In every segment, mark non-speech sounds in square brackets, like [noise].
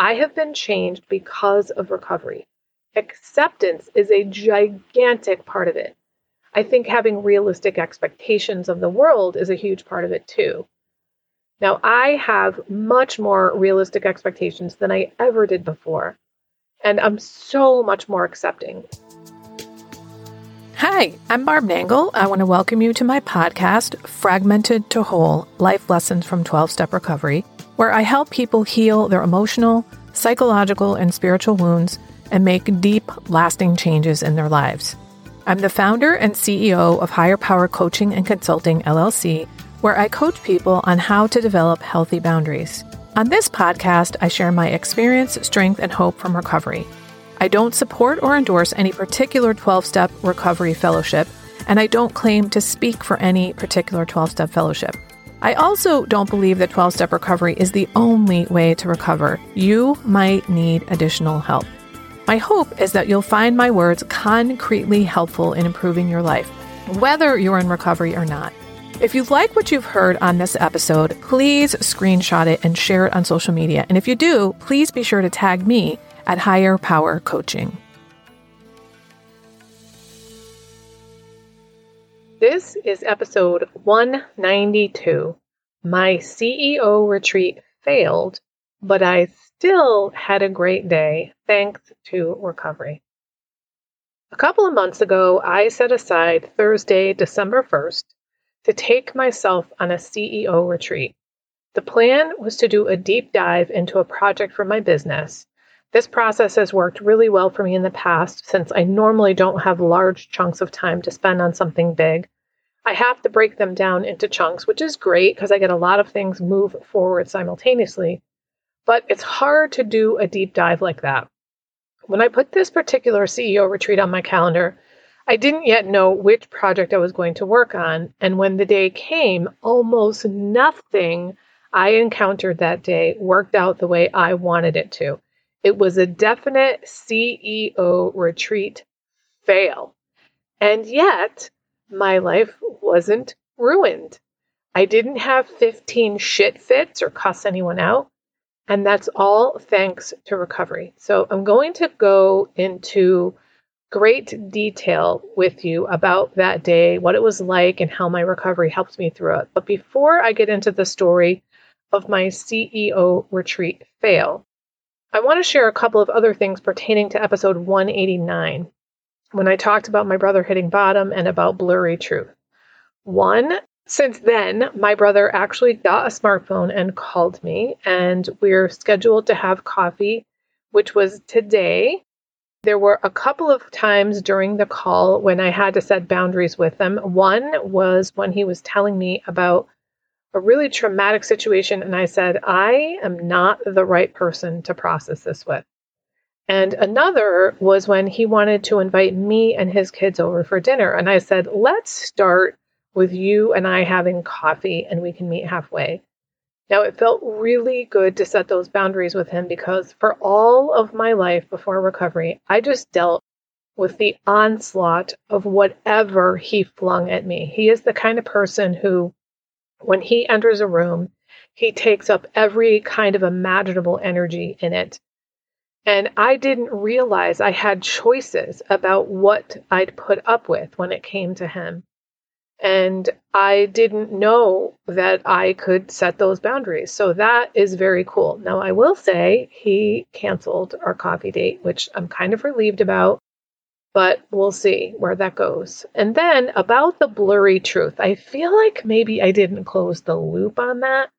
I have been changed because of recovery. Acceptance is a gigantic part of it. I think having realistic expectations of the world is a huge part of it too. Now, I have much more realistic expectations than I ever did before, and I'm so much more accepting. Hi, I'm Barb Nangle. I want to welcome you to my podcast, Fragmented to Whole Life Lessons from 12 Step Recovery, where I help people heal their emotional, psychological, and spiritual wounds and make deep, lasting changes in their lives. I'm the founder and CEO of Higher Power Coaching and Consulting, LLC, where I coach people on how to develop healthy boundaries. On this podcast, I share my experience, strength, and hope from recovery. I don't support or endorse any particular 12 step recovery fellowship, and I don't claim to speak for any particular 12 step fellowship. I also don't believe that 12 step recovery is the only way to recover. You might need additional help. My hope is that you'll find my words concretely helpful in improving your life, whether you're in recovery or not. If you like what you've heard on this episode, please screenshot it and share it on social media. And if you do, please be sure to tag me at Higher Power Coaching. This is episode 192. My CEO retreat failed, but I still had a great day thanks to recovery. A couple of months ago, I set aside Thursday, December 1st, to take myself on a CEO retreat. The plan was to do a deep dive into a project for my business this process has worked really well for me in the past since I normally don't have large chunks of time to spend on something big. I have to break them down into chunks, which is great because I get a lot of things move forward simultaneously. But it's hard to do a deep dive like that. When I put this particular CEO retreat on my calendar, I didn't yet know which project I was going to work on. And when the day came, almost nothing I encountered that day worked out the way I wanted it to. It was a definite CEO retreat fail. And yet, my life wasn't ruined. I didn't have 15 shit fits or cuss anyone out. And that's all thanks to recovery. So I'm going to go into great detail with you about that day, what it was like, and how my recovery helped me through it. But before I get into the story of my CEO retreat fail, I want to share a couple of other things pertaining to episode 189 when I talked about my brother hitting bottom and about blurry truth. One, since then, my brother actually got a smartphone and called me, and we're scheduled to have coffee, which was today. There were a couple of times during the call when I had to set boundaries with him. One was when he was telling me about a really traumatic situation. And I said, I am not the right person to process this with. And another was when he wanted to invite me and his kids over for dinner. And I said, let's start with you and I having coffee and we can meet halfway. Now, it felt really good to set those boundaries with him because for all of my life before recovery, I just dealt with the onslaught of whatever he flung at me. He is the kind of person who when he enters a room, he takes up every kind of imaginable energy in it. And I didn't realize I had choices about what I'd put up with when it came to him. And I didn't know that I could set those boundaries. So that is very cool. Now, I will say he canceled our coffee date, which I'm kind of relieved about but we'll see where that goes. And then about the blurry truth, I feel like maybe I didn't close the loop on that.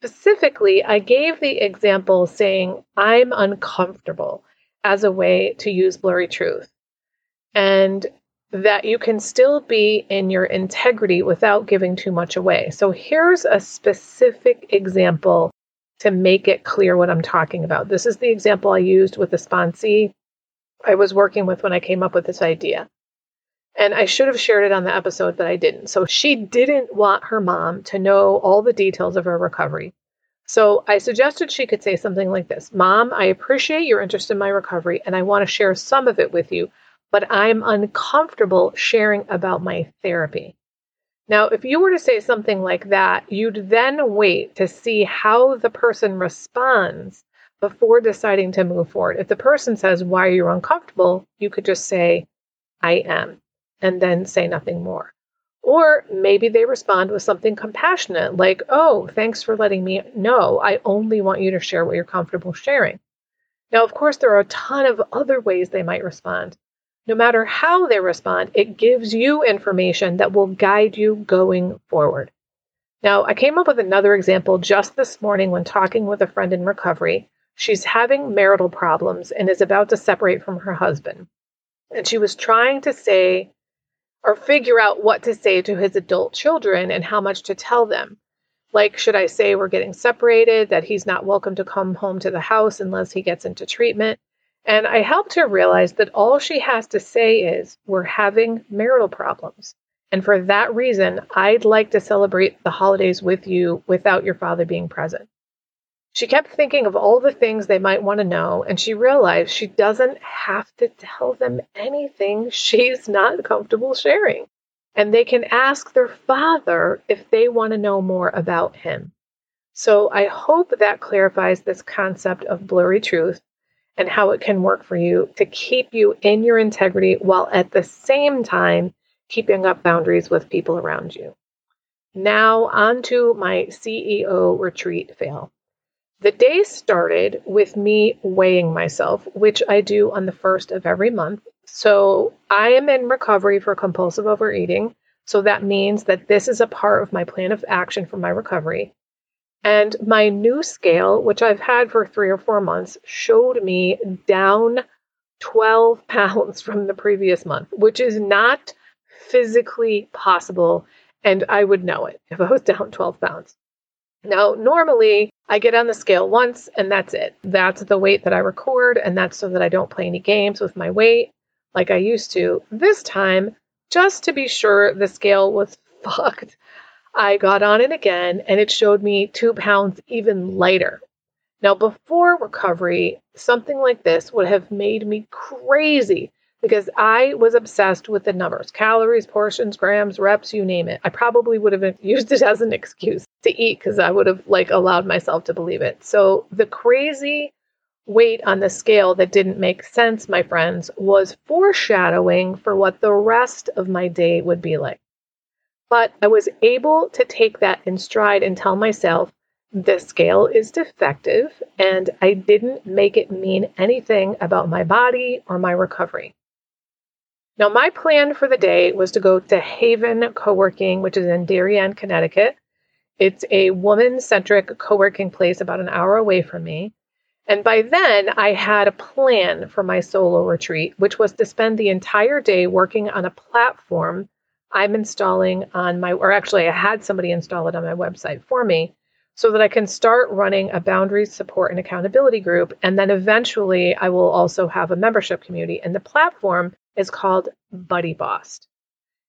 Specifically, I gave the example saying I'm uncomfortable as a way to use blurry truth. And that you can still be in your integrity without giving too much away. So here's a specific example to make it clear what I'm talking about. This is the example I used with the sponsee I was working with when I came up with this idea. And I should have shared it on the episode, but I didn't. So she didn't want her mom to know all the details of her recovery. So I suggested she could say something like this Mom, I appreciate your interest in my recovery and I want to share some of it with you, but I'm uncomfortable sharing about my therapy. Now, if you were to say something like that, you'd then wait to see how the person responds before deciding to move forward. If the person says, Why are you uncomfortable? you could just say, I am, and then say nothing more. Or maybe they respond with something compassionate, like, Oh, thanks for letting me know. I only want you to share what you're comfortable sharing. Now, of course, there are a ton of other ways they might respond. No matter how they respond, it gives you information that will guide you going forward. Now, I came up with another example just this morning when talking with a friend in recovery. She's having marital problems and is about to separate from her husband. And she was trying to say or figure out what to say to his adult children and how much to tell them. Like, should I say we're getting separated, that he's not welcome to come home to the house unless he gets into treatment? And I helped her realize that all she has to say is, We're having marital problems. And for that reason, I'd like to celebrate the holidays with you without your father being present. She kept thinking of all the things they might want to know, and she realized she doesn't have to tell them anything she's not comfortable sharing and they can ask their father if they want to know more about him. So I hope that clarifies this concept of blurry truth and how it can work for you to keep you in your integrity while at the same time keeping up boundaries with people around you. Now, on to my CEO retreat fail. The day started with me weighing myself, which I do on the first of every month. So I am in recovery for compulsive overeating. So that means that this is a part of my plan of action for my recovery. And my new scale, which I've had for three or four months, showed me down 12 [laughs] pounds from the previous month, which is not physically possible. And I would know it if I was down 12 pounds. Now, normally I get on the scale once and that's it. That's the weight that I record, and that's so that I don't play any games with my weight like I used to. This time, just to be sure the scale was [laughs] fucked, I got on it again and it showed me two pounds even lighter. Now, before recovery, something like this would have made me crazy because I was obsessed with the numbers calories, portions, grams, reps, you name it. I probably would have [laughs] used it as an excuse to eat because I would have like allowed myself to believe it. So the crazy weight on the scale that didn't make sense, my friends, was foreshadowing for what the rest of my day would be like. But I was able to take that in stride and tell myself the scale is defective and I didn't make it mean anything about my body or my recovery. Now, my plan for the day was to go to Haven Co-working, which is in Darien, Connecticut. It's a woman-centric co-working place about an hour away from me. And by then, I had a plan for my solo retreat, which was to spend the entire day working on a platform I'm installing on my, or actually, I had somebody install it on my website for me so that I can start running a boundaries support and accountability group. And then eventually, I will also have a membership community. And the platform is called Buddy Boss.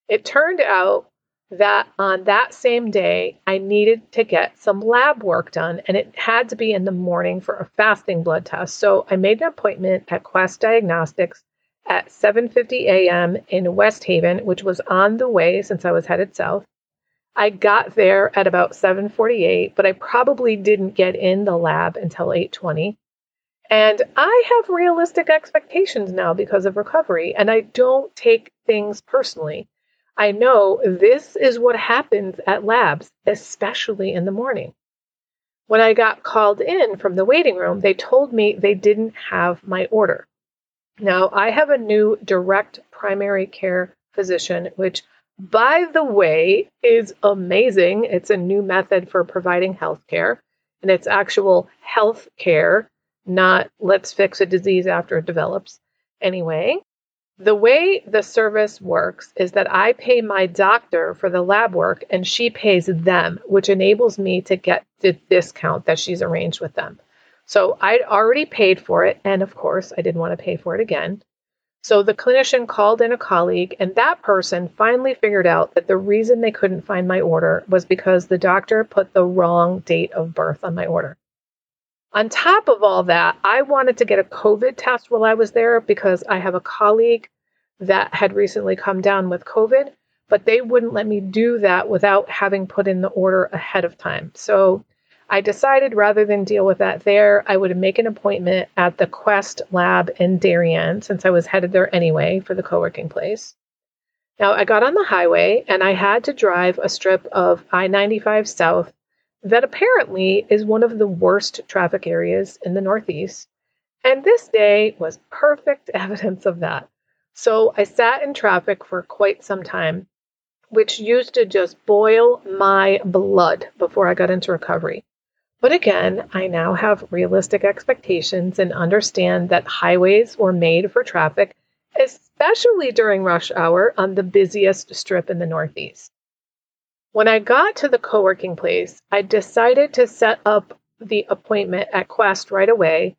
It turned out that on that same day, I needed to get some lab work done, and it had to be in the morning for a fasting blood test. So I made an appointment at Quest Diagnostics at 7:50 a.m. in West Haven, which was on the way since I was headed south. I got there at about 7:48, but I probably didn't get in the lab until 8:20. And I have realistic expectations now because of recovery, and I don't take things personally. I know this is what happens at labs, especially in the morning. When I got called in from the waiting room, they told me they didn't have my order. Now, I have a new direct primary care physician, which, by the way, is amazing. It's a new method for providing health care, and it's actual health care not let's fix a disease after it develops. Anyway, the way the service works is that I pay my doctor for the lab work and she pays them, which enables me to get the discount that she's arranged with them. So I'd already paid for it, and of course, I didn't want to pay for it again. So the clinician called in a colleague, and that person finally figured out that the reason they couldn't find my order was because the doctor put the wrong date of birth on my order. On top of all that, I wanted to get a COVID test while I was there because I have a colleague that had recently come down with COVID, but they wouldn't let me do that without having put in the order ahead of time. So I decided rather than deal with that there, I would make an appointment at the Quest Lab in Darien since I was headed there anyway for the co working place. Now, I got on the highway and I had to drive a strip of I 95 South that apparently is one of the worst traffic areas in the Northeast. And this day was perfect [laughs] evidence of that. So I sat in traffic for quite some time, which used to just boil my blood before I got into recovery. But again, I now have realistic expectations and understand that highways were made for traffic, especially during rush hour on the busiest strip in the Northeast. When I got to the co working place, I decided to set up the appointment at Quest right away.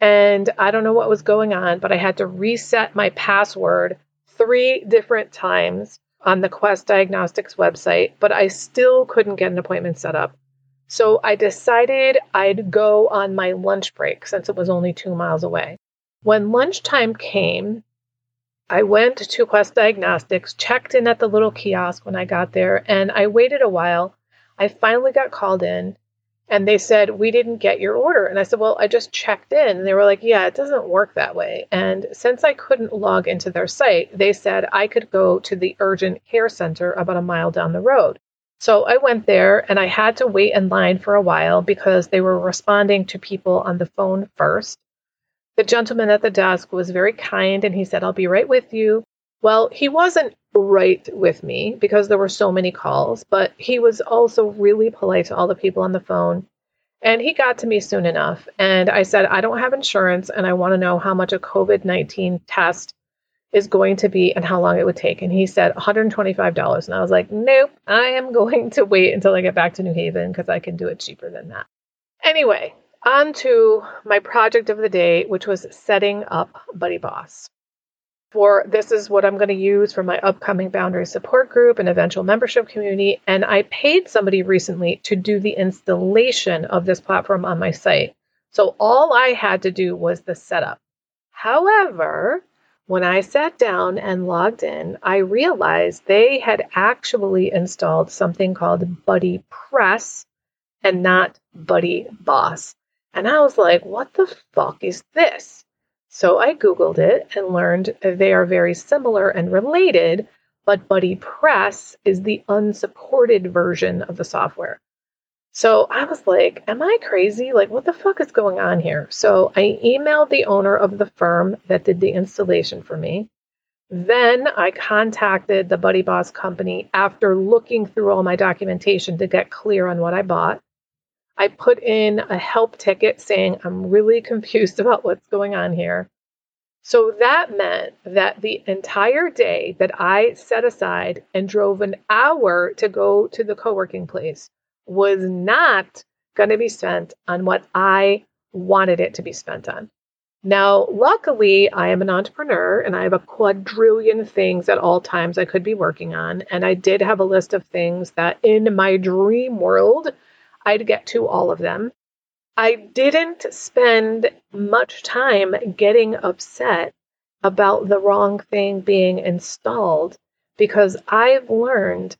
And I don't know what was going on, but I had to reset my password three different times on the Quest Diagnostics website, but I still couldn't get an appointment set up. So I decided I'd go on my lunch break since it was only two miles away. When lunchtime came, I went to Quest Diagnostics, checked in at the little kiosk when I got there, and I waited a while. I finally got called in and they said, We didn't get your order. And I said, Well, I just checked in. And they were like, Yeah, it doesn't work that way. And since I couldn't log into their site, they said I could go to the urgent care center about a mile down the road. So I went there and I had to wait in line for a while because they were responding to people on the phone first. The gentleman at the desk was very kind and he said, I'll be right with you. Well, he wasn't right with me because there were so many calls, but he was also really polite to all the people on the phone. And he got to me soon enough. And I said, I don't have insurance and I want to know how much a COVID 19 test is going to be and how long it would take. And he said $125. And I was like, nope, I am going to wait until I get back to New Haven because I can do it cheaper than that. Anyway, on to my project of the day, which was setting up Buddy Boss. For this is what I'm going to use for my upcoming boundary support group and eventual membership community. And I paid somebody recently to do the installation of this platform on my site. So all I had to do was the setup. However, when I sat down and logged in, I realized they had actually installed something called Buddy Press and not Buddy Boss. And I was like, what the fuck is this? So I Googled it and learned they are very similar and related, but Buddy Press is the unsupported version of the software. So I was like, am I crazy? Like, what the fuck is going on here? So I emailed the owner of the firm that did the installation for me. Then I contacted the Buddy Boss company after looking through all my documentation to get clear on what I bought. I put in a help ticket saying I'm really [laughs] confused about what's going on here. So that meant that the entire day that I set aside and drove an hour to go to the co working place was not going to be spent on what I wanted it to be spent on. Now, luckily, I am an entrepreneur and I have a quadrillion things at all times I could be working on. And I did have a list of things that in my dream world, I'd get to all of them. I didn't spend much time getting upset about the wrong thing being installed because I've learned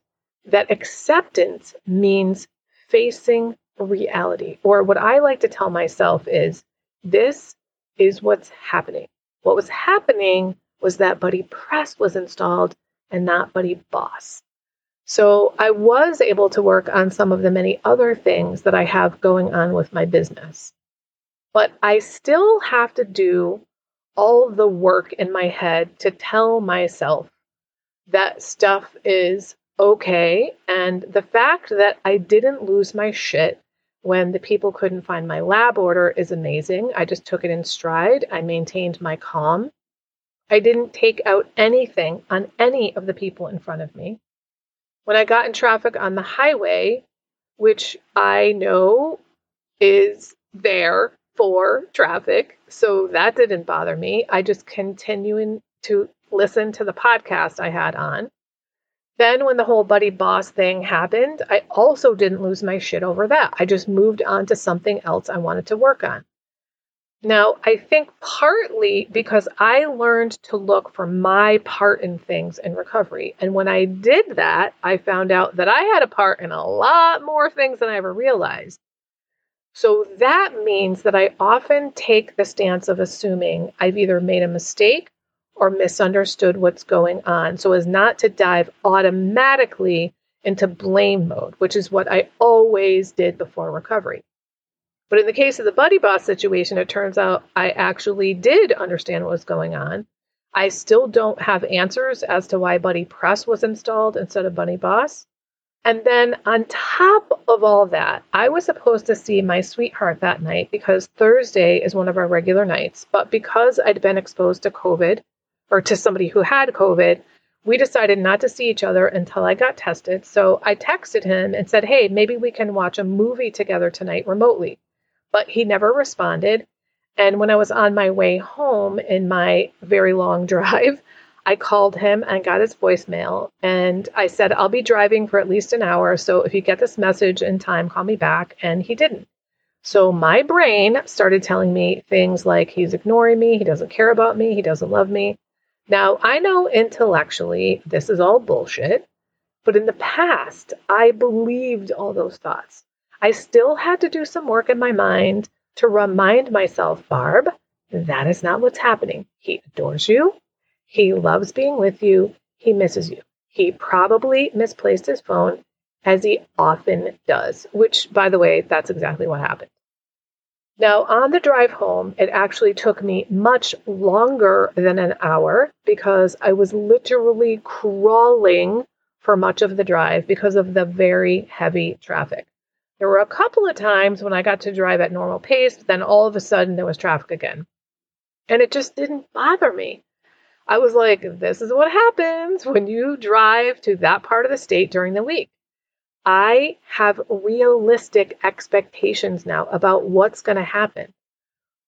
that acceptance means facing reality. Or what I like to tell myself is this is what's happening. What was happening was that Buddy Press was installed and not Buddy Boss. So I was able to work on some of the many other things that I have going on with my business. But I still have to do all the work in my head to tell myself that stuff is okay. And the fact that I didn't lose my shit when the people couldn't find my lab order is amazing. I just took it in stride. I maintained my calm. I didn't take out anything on any of the people in front of me. When I got in traffic on the highway, which I know is there for traffic, so that didn't bother me. I just continuing to listen to the podcast I had on. Then, when the whole buddy boss thing happened, I also didn't lose my shit over that. I just moved on to something else I wanted to work on. Now, I think partly because I learned to look for my part in things in recovery. And when I did that, I found out that I had a part in a lot more things than I ever realized. So that means that I often take the stance of assuming I've either made a mistake or misunderstood what's going on so as not to dive automatically into blame mode, which is what I always did before recovery. But in the case of the Buddy Boss situation, it turns out I actually did understand what was going on. I still don't have answers as to why Buddy Press was installed instead of Buddy Boss. And then on top of all that, I was supposed to see my sweetheart that night because Thursday is one of our regular nights. But because I'd been exposed to COVID or to somebody who had COVID, we decided not to see each other until I got tested. So I texted him and said, Hey, maybe we can watch a movie together tonight remotely. But he never responded. And when I was on my way home in my very long [laughs] drive, I called him and got his voicemail. And I said, I'll be driving for at least an hour. So if you get this message in time, call me back. And he didn't. So my brain started telling me things like he's ignoring me, he doesn't care about me, he doesn't love me. Now, I know intellectually this is all bullshit, but in the past, I believed all those thoughts. I still had to do some work in my mind to remind myself, Barb, that is not what's happening. He adores you. He loves being with you. He misses you. He probably misplaced his phone, as he often does, which, by the way, that's exactly what happened. Now, on the drive home, it actually took me much longer than an hour because I was literally crawling for much of the drive because of the very heavy traffic. There were a couple of times when I got to drive at normal pace, then all of a sudden there was traffic again. And it just didn't bother me. I was like, this is what happens when you drive to that part of the state during the week. I have realistic expectations now about what's going to happen.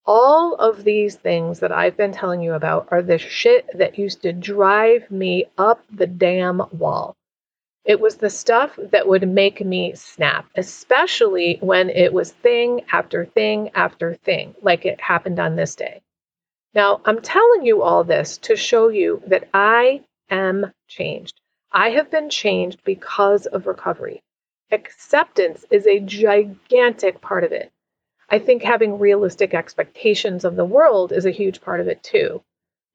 All of these things that I've been telling you about are the shit that used to drive me up the damn wall. It was the stuff that would make me snap, especially when it was thing after thing after thing, like it happened on this day. Now, I'm telling you all this to show you that I am changed. I have been changed because of recovery. Acceptance is a gigantic part of it. I think having realistic expectations of the world is a huge part of it too.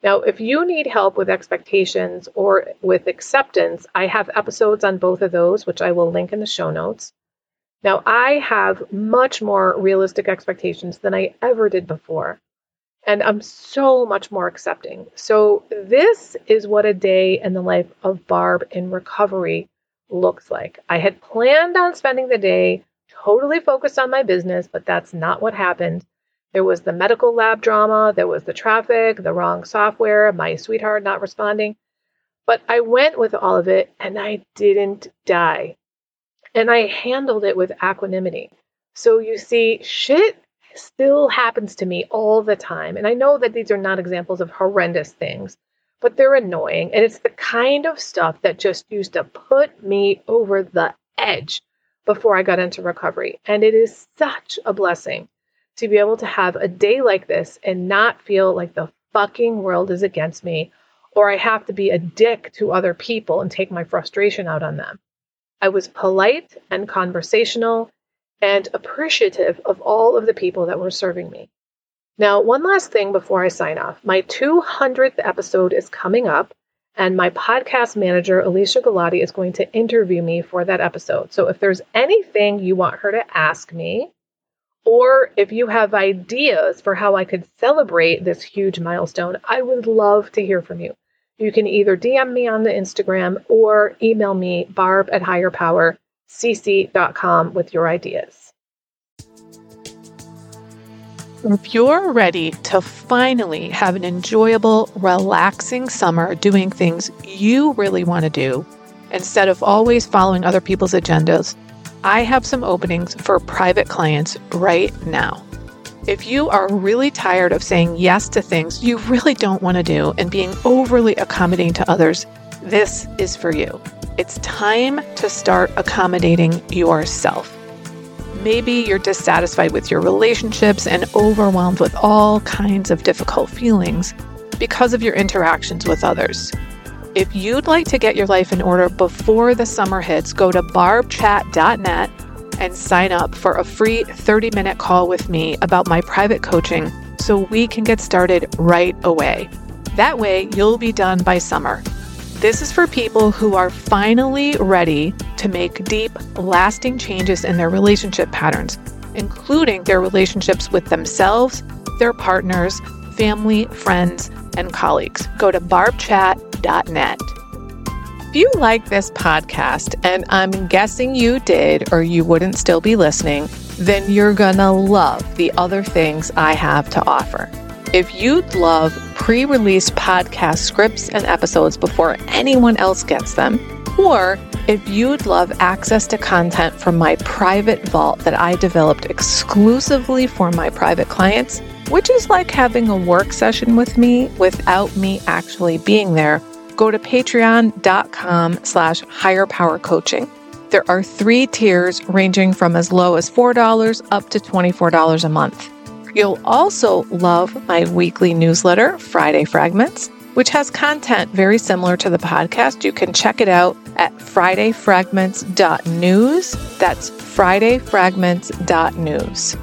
Now, if you need help with expectations or with acceptance, I have episodes on both of those, which I will link in the show notes. Now, I have much more realistic expectations than I ever did before. And I'm so much more accepting. So, this is what a day in the life of Barb in recovery looks like. I had planned on spending the day totally focused on my business, but that's not what happened. There was the medical lab drama, there was the traffic, the wrong software, my sweetheart not responding. But I went with all of it and I didn't die. And I handled it with equanimity. So you see, shit still happens to me all the time. And I know that these are not examples of horrendous things, but they're annoying. And it's the kind of stuff that just used to put me over the edge before I got into recovery. And it is such a blessing to be able to have a day like this and not feel like the fucking world is against me or I have to be a dick to other people and take my frustration out on them. I was polite and conversational and appreciative of all of the people that were serving me. Now, one last thing before I sign off. My 200th episode is coming up, and my podcast manager, Alicia Galati, is going to interview me for that episode. So if there's anything you want her to ask me, or if you have ideas for how I could celebrate this huge milestone, I would love to hear from you. You can either DM me on the Instagram or email me, barb at higherpowercc.com with your ideas. If you're ready to finally have an enjoyable, relaxing summer doing things you really want to do, instead of always following other people's agendas, I have some openings for private clients right now. If you are really tired of saying yes to things you really don't want to do and being overly accommodating to others, this is for you. It's time to start accommodating yourself. Maybe you're dissatisfied with your relationships and overwhelmed with all kinds of difficult feelings because of your interactions with others. If you'd like to get your life in order before the summer hits, go to barbchat.net and sign up for a free 30 minute call with me about my private coaching so we can get started right away. That way, you'll be done by summer. This is for people who are finally ready to make deep, lasting changes in their relationship patterns, including their relationships with themselves, their partners, family, friends, and colleagues. Go to barbchat.net. If you like this podcast, and I'm guessing you did, or you wouldn't still be listening, then you're gonna love the other things I have to offer. If you'd love pre release podcast scripts and episodes before anyone else gets them, or if you'd love access to content from my private vault that I developed exclusively for my private clients, which is like having a work session with me without me actually being there, go to patreon.com slash higher power coaching. There are three tiers ranging from as low as $4 up to $24 a month. You'll also love my weekly newsletter, Friday Fragments, which has content very similar to the podcast. You can check it out at fridayfragments.news. That's fridayfragments.news.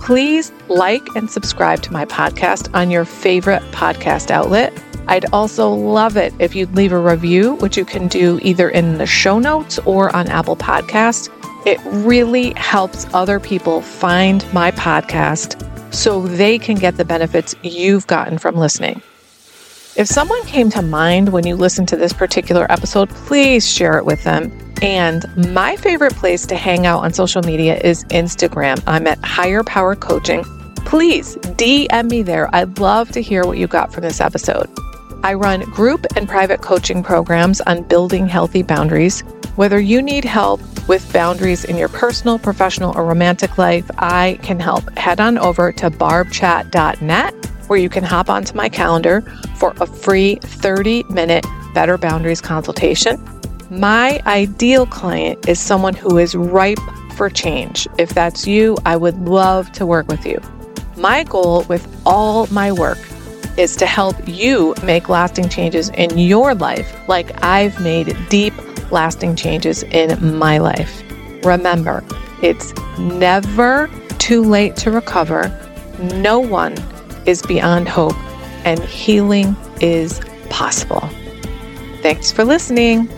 Please like and subscribe to my podcast on your favorite podcast outlet. I'd also love it if you'd leave a review, which you can do either in the show notes or on Apple Podcasts. It really helps other people find my podcast so they can get the benefits you've gotten from listening. If someone came to mind when you listened to this particular episode, please share it with them. And my favorite place to hang out on social media is Instagram. I'm at Higher Power Coaching. Please DM me there. I'd love to hear what you got from this episode. I run group and private coaching programs on building healthy boundaries. Whether you need help with boundaries in your personal, professional, or romantic life, I can help. Head on over to barbchat.net where you can hop onto my calendar for a free 30 minute Better Boundaries consultation. My ideal client is someone who is ripe for change. If that's you, I would love to work with you. My goal with all my work is to help you make lasting changes in your life, like I've made deep, lasting changes in my life. Remember, it's never too late to recover. No one is beyond hope, and healing is possible. Thanks for listening.